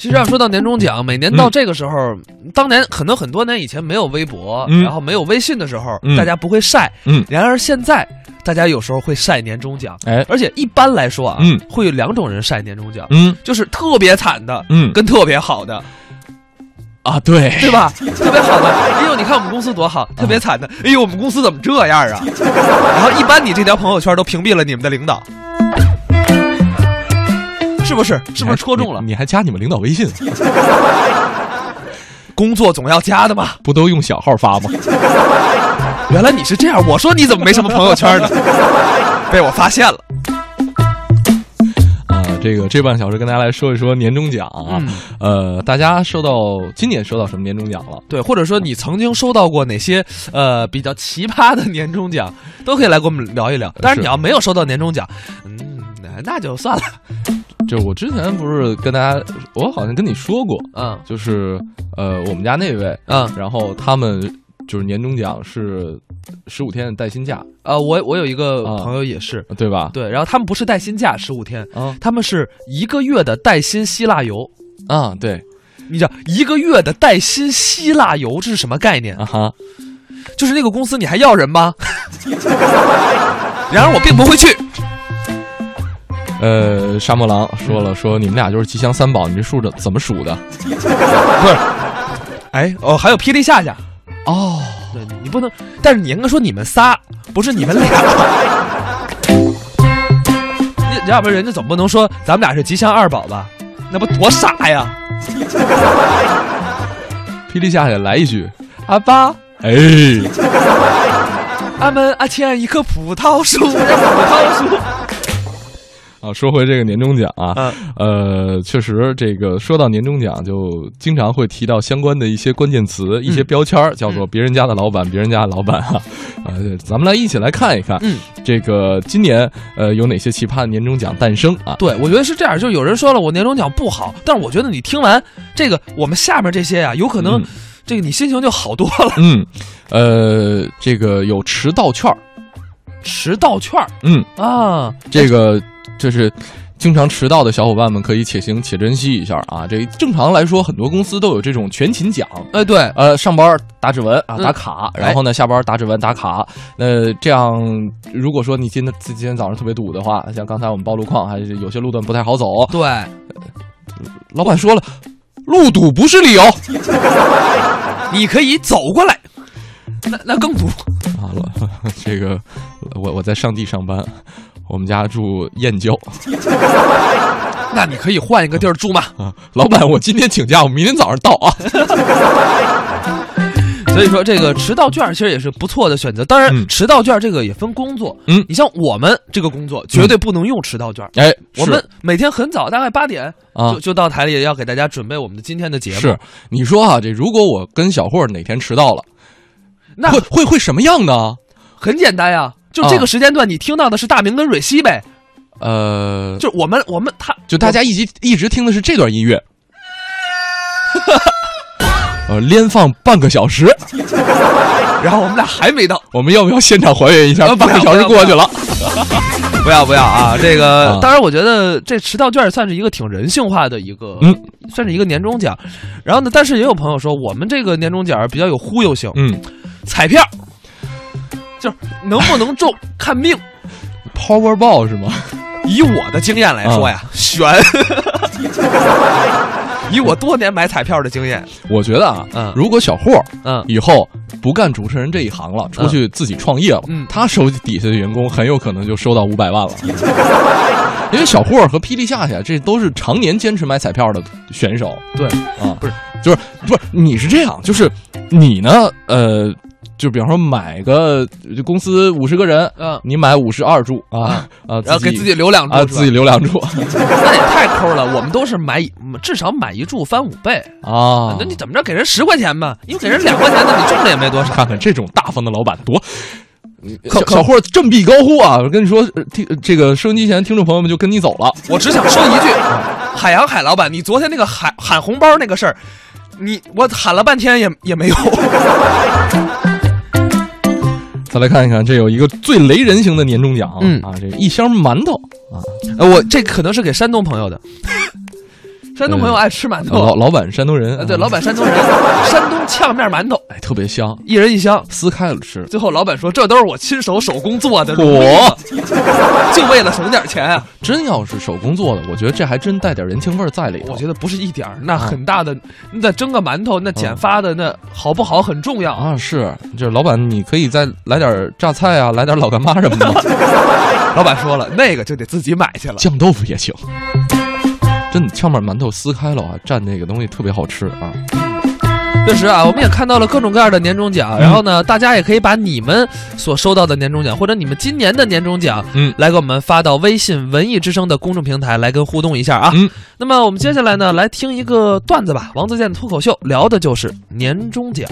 其实要说到年终奖，每年到这个时候，当年可能很多年以前没有微博，嗯。然后没有微信的时候，嗯。大家不会晒。嗯。然而现在，大家有时候会晒年终奖，哎，而且一般来说啊，嗯会有两种人晒年终奖，嗯。就是特别惨的，嗯跟特别好的，啊，对，对吧？特别好的，哎呦，你看我们公司多好；特别惨的，哎呦，我们公司怎么这样啊？然后一般你这条朋友圈都屏蔽了你们的领导，是不是？是不是戳中了你？？你还加你们领导微信？工作总要加的嘛。不都用小号发吗？原来你是这样，我说你怎么没什么朋友圈呢？被我发现了。啊，这个这半小时跟大家来说一说年终奖啊。嗯呃，大家收到今年收到什么年终奖了？对，或者说你曾经收到过哪些呃比较奇葩的年终奖，都可以来跟我们聊一聊。但，是你要没有收到年终奖，嗯，那那就算了。就我之前不是跟大家，我好像跟你说过，嗯就是呃，我们家那位，嗯然后他们就是年终奖是十五天的带薪假，呃，我我有一个啊朋友也是，对吧？对，然后他们不是带薪假十五天，啊他们是一个月的带薪希腊游。啊，对你知道一个月的带薪希腊游这是什么概念？啊哈，就是那个公司你还要人吗？然而我并不会去。呃，沙漠狼说了，说你们俩就是吉祥三宝，你这数着怎么数的？不是哎哦，还有霹雳夏夏，哦，对你不能，但是你应该说你们仨，不是你们俩。要不然人家总不能说咱们俩是吉祥二宝吧？那不多傻呀！霹雳下来来一句，阿爸，哎，俺们啊前一棵葡萄树，葡萄树。啊，说回这个年终奖啊，嗯。呃，确实，这个说到年终奖，就经常会提到相关的一些关键词、一些标签儿，叫做别人家的老板，别人家的老板哈。呃，咱们来一起来看一看，嗯，这个今年呃有哪些奇葩的年终奖诞生啊？对，我觉得是这样，就是有人说了我年终奖不好，但是我觉得你听完这个，我们下面这些呀、有可能嗯。这个你心情就好多了。嗯，呃，这个有迟到券儿，迟到券儿？嗯，啊，这个就是经常迟到的小伙伴们可以且行且珍惜一下啊。这正常来说，很多公司都有这种全勤奖，哎，对，呃，上班打指纹啊，嗯打卡，哎然后呢，下班打指纹打卡。那这样，如果说你今天今天早上特别堵的话，像刚才我们报路况，还是有些路段不太好走，对，老板说了，路堵不是理由 你可以走过来，那那更堵。啊。了，这个我我在上地上班，我们家住燕郊 那你可以换一个地儿住嘛。啊。老板，我今天请假，我明天早上到啊。所以说，这个迟到券其实也是不错的选择。当然，嗯迟到券这个也分工作。嗯你像我们这个工作，绝对不能用迟到券。哎，是我们每天很早，大概八点啊就就到台里，要给大家准备我们的今天的节目。是，你说啊，这如果我跟小霍哪天迟到了，那会会会什么样呢？很简单呀，就这个时间段，你听到的是大明跟蕊希呗。呃，就我们我们他就大家一直一直听的是这段音乐，呃，连放半个小时，然后我们俩还没到。我们要不要现场还原一下？呃半个小时过去了，不要不要啊！这个、啊当然，我觉得这迟到券算是一个挺人性化的一个，嗯，算是一个年终奖。然后呢，但是也有朋友说，我们这个年终奖比较有忽悠性，嗯彩票就是能不能中 看命。，Powerball 是吗？以我的经验来说呀，悬。以我多年买彩票的经验，我觉得啊，嗯。如果小霍嗯，以后不干主持人这一行了，出去自己创业了，嗯。他手底下的员工很有可能就收到五百万了。因为小霍和霹雳夏夏这都是常年坚持买彩票的选手。对，啊，不是就是不是你是这样，就是你呢，呃，就比方说买个就公司五十个人，嗯，你买五十二注啊啊，然后给自己留两注，啊自己留两注 那也太抠了。我们都是买至少买一注翻五倍，啊那。你怎么着给人十块钱吧？因为给人两块钱，那你中了也没多少。看看这种大方的老板多。可可小小霍振臂高呼啊！我跟你说，呃听这个收音机前听众朋友们就跟你走了。我只想说一句，海洋海老板，你昨天那个喊喊红包那个事儿，你我喊了半天也也没有。再来看一看，这有一个最雷人型的年终奖，嗯啊，这一箱馒头啊，呃，我这可能是给山东朋友的，山东朋友爱吃馒头。老老板山东人，对，老板山东人，山东呛面馒头，哎，特别香，一人一箱，撕开了吃。最后老板说：“这都是我亲手手工做的，我 就为了省点钱啊！真要是手工做的，我觉得这还真带点人情味在里头。我觉得不是一点儿，那很大的，那蒸个馒头，那剪发的那好不好很重要啊！是，就是老板，你可以再来点榨菜啊，来点老干妈什么的。老板说了，那个就得自己买去了，酱豆腐也行。真的，炝面馒头撕开了啊，蘸那个东西特别好吃啊。确实啊，我们也看到了各种各样的年终奖，然后呢，大家也可以把你们所收到的年终奖，或者你们今年的年终奖，嗯，来给我们发到微信文艺之声的公众平台来跟互动一下啊。嗯，那么我们接下来呢，来听一个段子吧。王自健脱口秀聊的就是年终奖。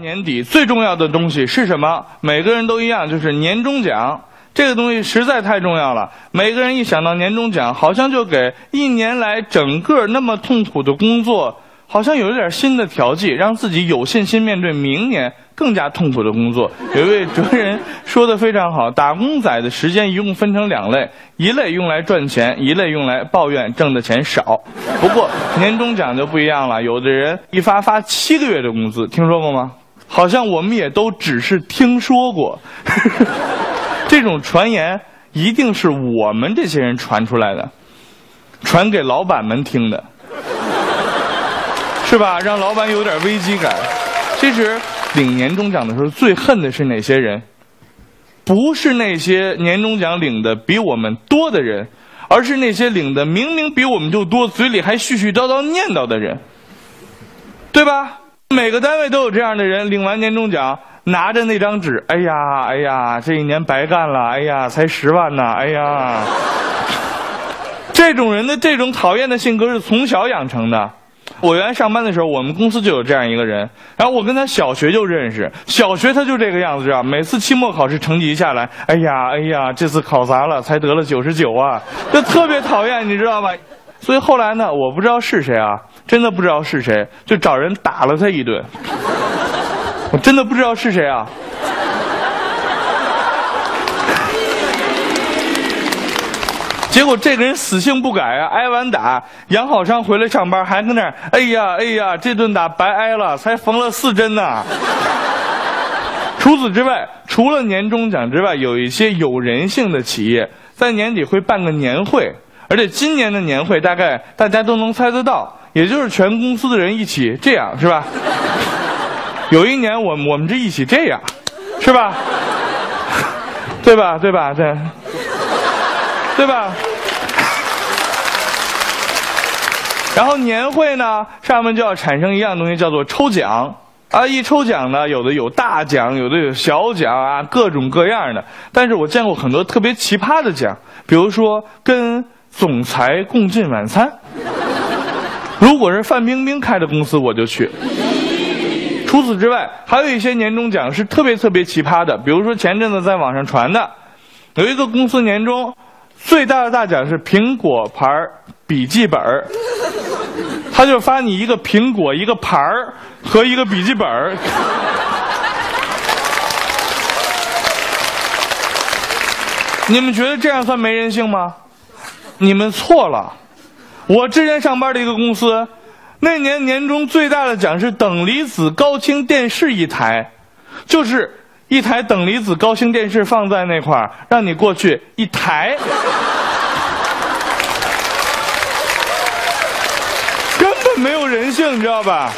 年底，最重要的东西是什么？每个人都一样，就是年终奖。这个东西实在太重要了，每个人一想到年终奖，好像就给一年来整个那么痛苦的工作，好像有一点新的调剂，让自己有信心面对明年更加痛苦的工作。有一位哲人说的非常好，打工仔的时间一共分成两类，一类用来赚钱，一类用来抱怨挣的钱少。不过年终奖就不一样了，有的人一发发七个月的工资，听说过吗？好像我们也都只是听说过。这种传言一定是我们这些人传出来的，传给老板们听的，是吧？让老板有点危机感。其实领年终奖的时候，最恨的是哪些人？不是那些年终奖领的比我们多的人，而是那些领的明明比我们就多，嘴里还絮絮叨叨念叨的人，对吧？每个单位都有这样的人，领完年终奖。拿着那张纸，哎呀，哎呀，这一年白干了，哎呀，才十万呢，哎呀，这种人的这种讨厌的性格是从小养成的。我原来上班的时候，我们公司就有这样一个人，然后我跟他小学就认识，小学他就这个样子，知道每次期末考试成绩一下来，哎呀，哎呀，这次考砸了，才得了九十九啊，就特别讨厌，你知道吧？所以后来呢，我不知道是谁啊，真的不知道是谁，就找人打了他一顿。我真的不知道是谁啊！结果这个人死性不改啊，挨完打养好伤回来上班，还跟那儿，哎呀哎呀，这顿打白挨了，才缝了四针呢。除此之外，除了年终奖之外，有一些有人性的企业在年底会办个年会，而且今年的年会大概大家都能猜得到，也就是全公司的人一起这样，是吧？有一年，我我们这一起这样，是吧？对吧？对吧？对，对吧？然后年会呢，上面就要产生一样东西，叫做抽奖啊！一抽奖呢，有的有大奖，有的有小奖啊，各种各样的。但是我见过很多特别奇葩的奖，比如说跟总裁共进晚餐。如果是范冰冰开的公司，我就去。除此之外，还有一些年终奖是特别特别奇葩的，比如说前阵子在网上传的，有一个公司年终最大的大奖是苹果牌笔记本他就发你一个苹果一个牌儿和一个笔记本你们觉得这样算没人性吗？你们错了，我之前上班的一个公司。那年年终最大的奖是等离子高清电视一台，就是一台等离子高清电视放在那块儿，让你过去一台，根本没有人性，你知道吧？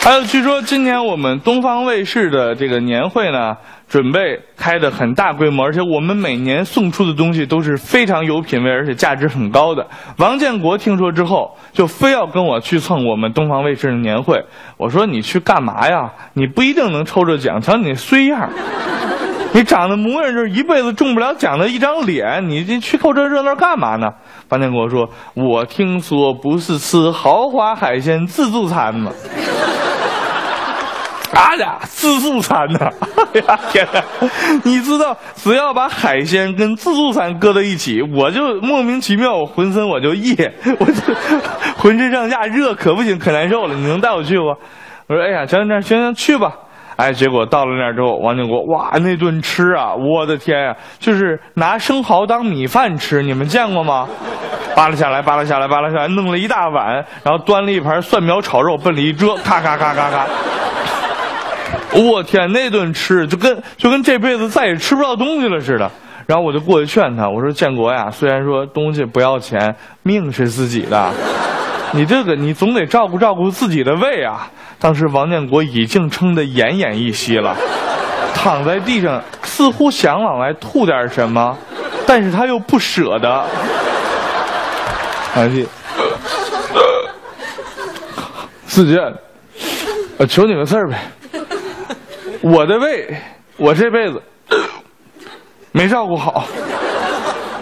还有，据说今年我们东方卫视的这个年会呢。准备开的很大规模，而且我们每年送出的东西都是非常有品位，而且价值很高的。王建国听说之后，就非要跟我去蹭我们东方卫视的年会。我说你去干嘛呀？你不一定能抽着奖，瞧你那衰样，你长得模样就是一辈子中不了奖的一张脸，你这去凑这热闹干嘛呢？王建国说：“我听说不是吃豪华海鲜自助餐吗？”啊俩，自助餐呐！哎呀天哪！你知道，只要把海鲜跟自助餐搁在一起，我就莫名其妙，我浑身我就热，我就浑身上下热，可不行，可难受了。你能带我去不？我说，哎呀，行行行行，去吧。哎，结果到了那儿之后，王建国哇，那顿吃啊，我的天呀、就是拿生蚝当米饭吃，你们见过吗？扒拉下来，扒拉下来，扒拉下来，弄了一大碗，然后端了一盘蒜苗炒肉，奔里一遮，咔咔咔咔咔。我天，那顿吃就跟就跟这辈子再也吃不到东西了似的。然后我就过去劝他，我说建国呀，虽然说东西不要钱，命是自己的，你这个你总得照顾照顾自己的胃啊。当时王建国已经撑得奄奄一息了，躺在地上，似乎想往外吐点什么，但是他又不舍得。哎，四姐，我求你个事儿呗。我的胃，我这辈子没照顾好。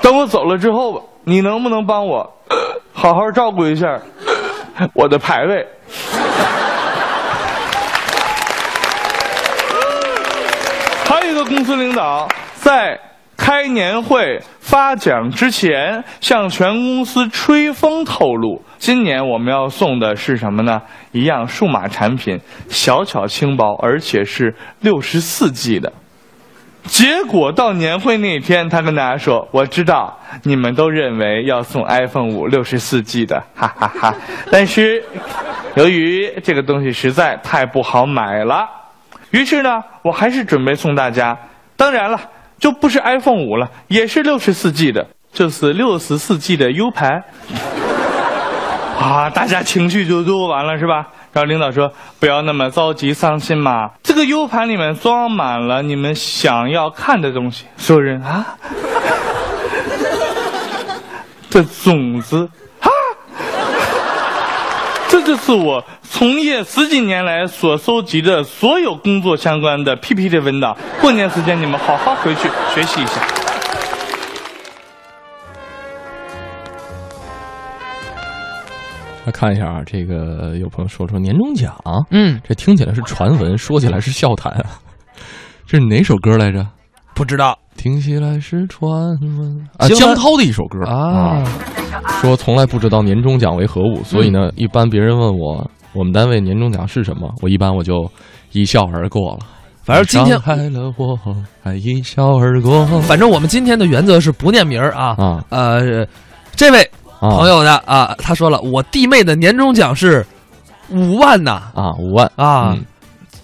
等我走了之后吧，你能不能帮我好好照顾一下我的排位？还有一个公司领导在开年会发奖之前，向全公司吹风透露，今年我们要送的是什么呢？一样数码产品，小巧轻薄，而且是六十四 G 的。结果到年会那天，他跟大家说：“我知道你们都认为要送 iPhone 五六十四 G 的，哈哈哈但是由于这个东西实在太不好买了，于是呢，我还是准备送大家。当然了，就不是 iPhone 五了，也是六十四 G 的，就是六十四 G 的 U 盘。啊，大家情绪就都完了是吧？然后领导说：“不要那么着急伤心嘛，这个 U 盘里面装满了你们想要看的东西。”所有人啊，这种子啊，这就是我从业十几年来所收集的所有工作相关的 PPT 文档。过年时间你们好好回去学习一下。来看一下啊，这个有朋友说说年终奖，嗯，这听起来是传闻，说起来是笑谈啊。这是哪首歌来着？不知道听起来是传闻啊，江涛的一首歌啊。说从来不知道年终奖为何物，所以呢，一般别人问我我们单位年终奖是什么，我一般我就一笑而过了。反正今天伤害了我，还一笑而过。反正我们今天的原则是不念名儿啊。啊呃，这位啊朋友呢啊，他说了，我弟妹的年终奖是五万呐。啊，五万。啊，嗯。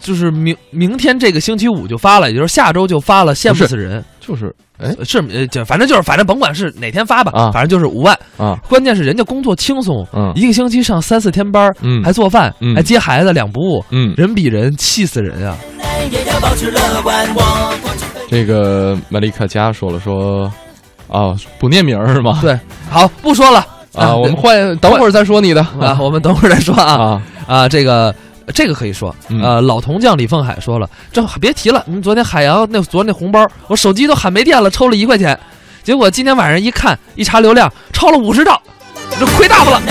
就是明明天这个星期五就发了，也就是下周就发了，羡慕死人。就是哎。是呃，就反正就是反正甭管是哪天发吧，啊。反正就是五万。啊。关键是人家工作轻松，嗯。一个星期上三四天班儿，嗯。还做饭，嗯。还接孩子，两不误，嗯，人比人气死人啊！这个麦丽克加说了说啊，不念名是吗？对，好，不说了啊，我们换等会儿再说你的 啊，我们等会儿再说啊啊啊，这个。这个可以说，嗯呃，老铜匠李凤海说了，这别提了。你昨天海洋那昨天那红包，我手机都喊没电了，抽了一块钱，结果今天晚上一看，一查流量，超了五十兆，这亏大发了。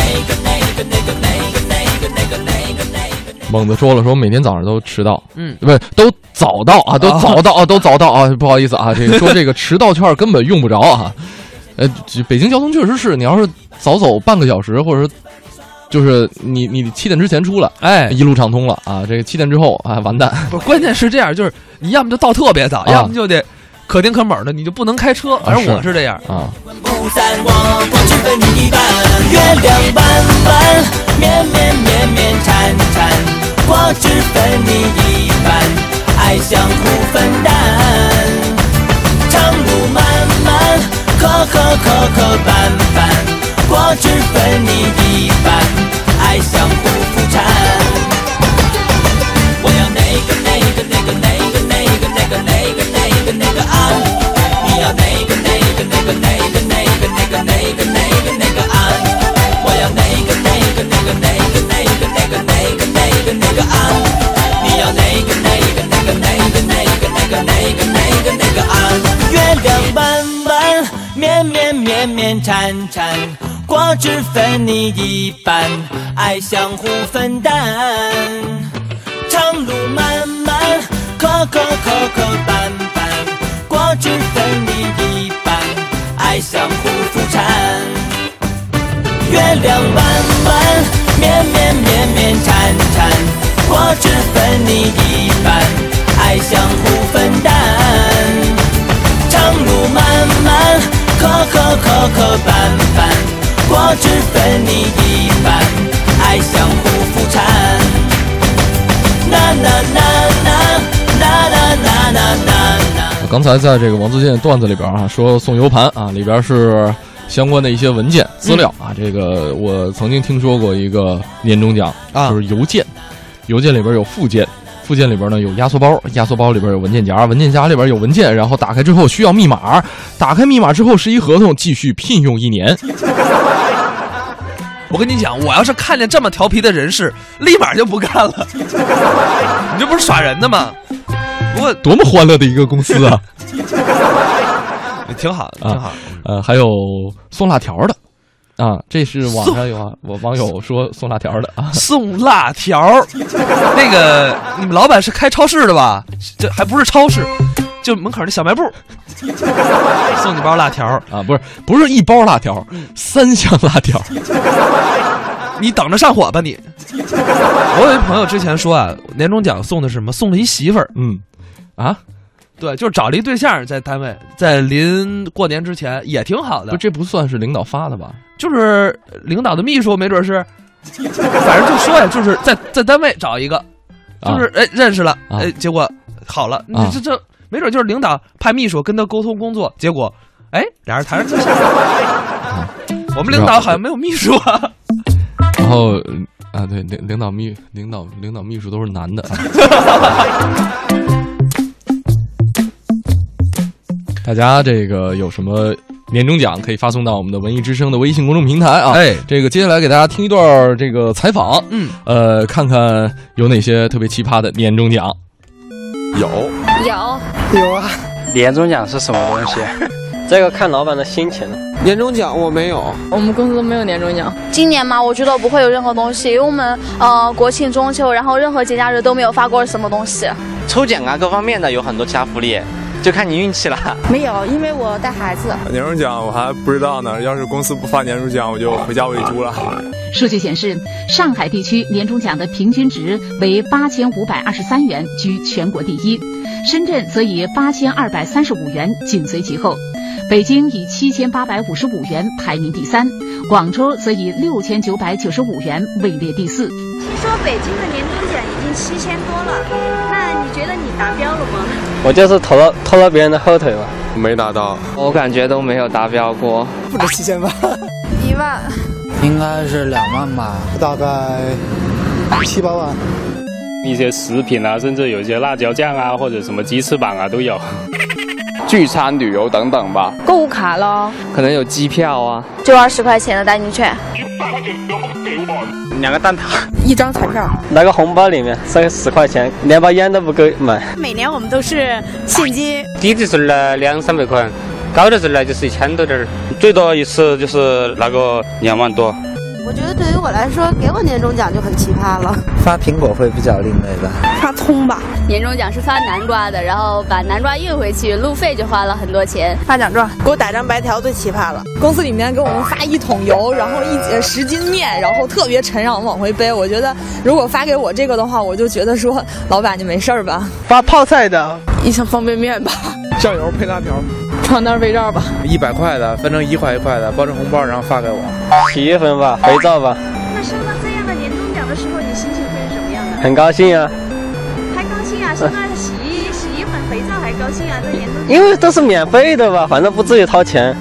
猛子说了说每天早上都迟到，嗯，不是都早到啊，都啊早到啊，都早到啊，不好意思啊，这个说这个迟到券根本用不着啊。呃，北京交通确实是，你要是早走半个小时，或者说就是你你七点之前出来，哎，一路畅通了啊。这个七点之后啊，完蛋。不，关键是这样，就是你要么就到特别早，啊要么就得可丁可卯的，你就不能开车。反正我是这样。啊，不散，我光只分你一半。月亮弯弯，绵绵绵绵缠缠，我只分你一半，爱相互分担。长路漫漫，磕磕磕磕绊绊，我只分你一半，爱相互扶搀。缠缠，我只分你一半，爱相互分担。长路漫漫，磕磕磕磕绊绊，我只分你一半，爱相互扶搀。月亮弯弯，绵绵绵绵缠缠，果汁分你一半，爱相互磕绊绊，果汁分你一半，爱相互。刚才在这个王自健的段子里边啊，说送 U 盘啊，里边是相关的一些文件资料啊。这个我曾经听说过一个年终奖啊就是邮件，邮件里边有附件。附件里边呢有压缩包，压缩包里边有文件夹，文件夹里边有文件，然后打开之后需要密码，打开密码之后是一合同，继续聘用一年。我跟你讲，我要是看见这么调皮的人士，立马就不干了。你这不是耍人的吗？不过多么欢乐的一个公司啊！挺好的，挺好的。呃，还有送辣条的，啊，这是网上有啊，我网友说送辣条的啊，送辣条，那个你们老板是开超市的吧？这还不是超市，就门口那小卖部，送你包辣条，啊，不是不是一包辣条，三箱辣条，你等着上火吧你。我有一朋友之前说啊，年终奖送的是什么？送了一媳妇儿，嗯，啊，对，就是找了一对象在单位，在临过年之前也挺好的不，，这不算是领导发的吧？就是领导的秘书，没准是，反正就说呀，就是在在单位找一个，就是哎认识了，啊哎，结果好了，啊这这这没准就是领导派秘书跟他沟通工作，结果哎俩人谈上对象了。我们领导好像没有秘书啊，然后嗯啊，对，领领导秘领导领导秘书都是男的啊。大家这个有什么年终奖可以发送到我们的文艺之声的微信公众平台啊？哎这个接下来给大家听一段这个采访，嗯，呃，看看有哪些特别奇葩的年终奖。有有有啊，年终奖是什么东西？这个看老板的心情了。年终奖我没有，我们公司都没有年终奖。今年嘛，我觉得不会有任何东西，因为我们呃国庆、中秋，然后任何节假日都没有发过什么东西。抽奖啊，各方面的有很多其他福利，就看你运气了。没有，因为我带孩子。年终奖我还不知道呢，要是公司不发年终奖，我就回家喂猪了。数据显示，上海地区年终奖的平均值为八千五百二十三元，居全国第一；深圳则以八千二百三十五元紧随其后，北京以七千八百五十五元排名第三，广州则以六千九百九十五元位列第四。听说北京的年终奖已经七千多了，那你觉得你达标了吗？我就是拖了拖了别人的后腿嘛。没达到，我感觉都没有达标过。不止七千吧，一万，应该是两万吧。大概七八万。一些食品啊，甚至有一些辣椒酱啊，或者什么鸡翅膀啊都有。聚餐、旅游等等吧。购物卡咯，可能有机票啊，就二十块钱的代金券。两个蛋挞，一张彩票，拿个红包里面塞个十块钱，连包烟都不够买。每年我们都是现金，低的时候呢两三百块，高的时候呢就是一千多点儿，最多一次就是拿个两万多。我觉得对于我来说，给我年终奖就很奇葩了。发苹果会比较另类吧。发葱吧，年终奖是发南瓜的，然后把南瓜运回去，路费就花了很多钱。发奖状，给我打张白条最奇葩了。公司里面给我们发一桶油，然后一呃十斤面，然后特别沉，让我们往回背。我觉得如果发给我这个的话，我就觉得说老板你没事儿吧？发泡菜的，一箱方便面吧，酱油配辣条，床单被罩吧。一百块的分成一块一块的，包成红包，然后发给我。洗衣粉吧，肥皂吧，那收到这样的年终奖的时候，你心情会是什么样的？很高兴啊，还高兴啊！收到洗衣洗衣粉、肥皂还高兴啊！这年终奖因为都是免费的吧，反正不至于掏钱。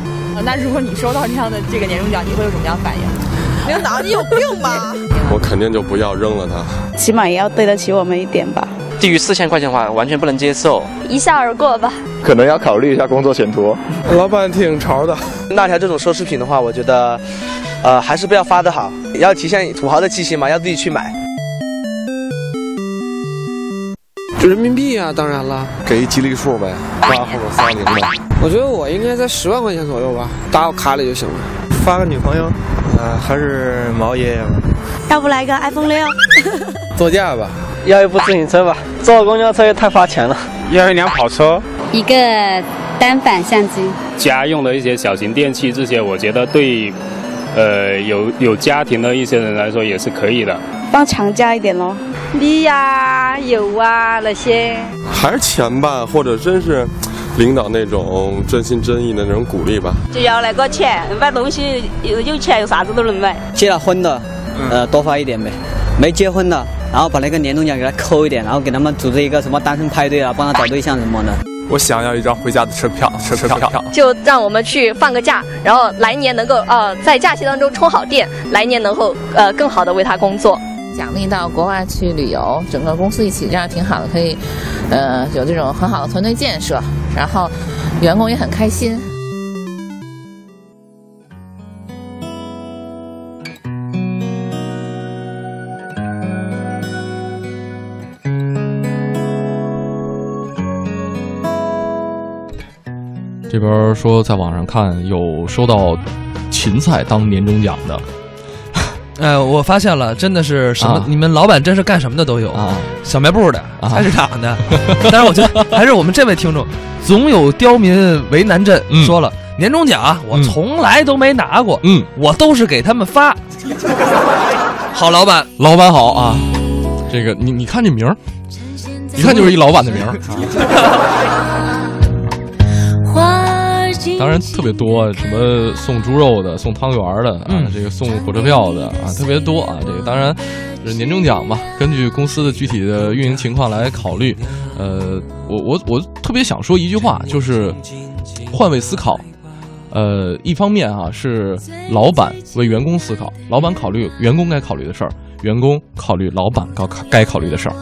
那如果你收到这样的这个年终奖，你会有什么样反应？领导，你有病吧？我肯定就不要扔了它。起码也要对得起我们一点吧。低于四千块钱的话，完全不能接受。一笑而过吧。可能要考虑一下工作前途。老板挺潮的。辣条这种奢侈品的话，我觉得，呃，还是不要发的好，要体现土豪的气息嘛，要自己去买。人民币啊，当然了，给一吉利数呗，八或者三零吧。我觉得我应该在十万块钱左右吧，打我卡里就行了。发个女朋友，呃，还是毛爷爷吧。要不来个 iPhone 六？座驾吧，要一部自行车吧，坐公交车也太花钱了。要一辆跑车，一个单反相机。家用的一些小型电器这些，我觉得对，呃，有有家庭的一些人来说也是可以的。放长假一点喽。米呀、油啊那些。还是钱吧，或者真是领导那种真心真意的那种鼓励吧。就要那个钱，买东西有有钱，有啥子都能买。结了婚的，呃，多发一点呗；没结婚的，然后把那个年终奖给他扣一点，然后给他们组织一个什么单身派对啊，帮他找对象什么的。我想要一张回家的车票，车车票。就让我们去放个假，然后来年能够呃在假期当中充好电，来年能够呃更好的为他工作。奖励到国外去旅游，整个公司一起这样挺好的，可以呃有这种很好的团队建设，然后员工也很开心。边说在网上看有收到芹菜当年终奖的，哎，我发现了，真的是什么？啊你们老板真是干什么的都有啊，小卖部的、啊菜市场的。但是我觉得还是我们这位听众，总有刁民为难朕、嗯说了，年终奖啊我从来都没拿过，嗯，我都是给他们发。好老板，老板好啊，这个你你看这名儿，一看就是一老板的名儿。啊 当然特别多，什么送猪肉的、送汤圆的啊，嗯这个送火车票的啊，特别多啊。这个当然就是年终奖嘛，根据公司的具体的运营情况来考虑。呃，我我我特别想说一句话，就是换位思考。呃，一方面啊是老板为员工思考，老板考虑员工该考虑的事儿，员工考虑老板该该考虑的事儿。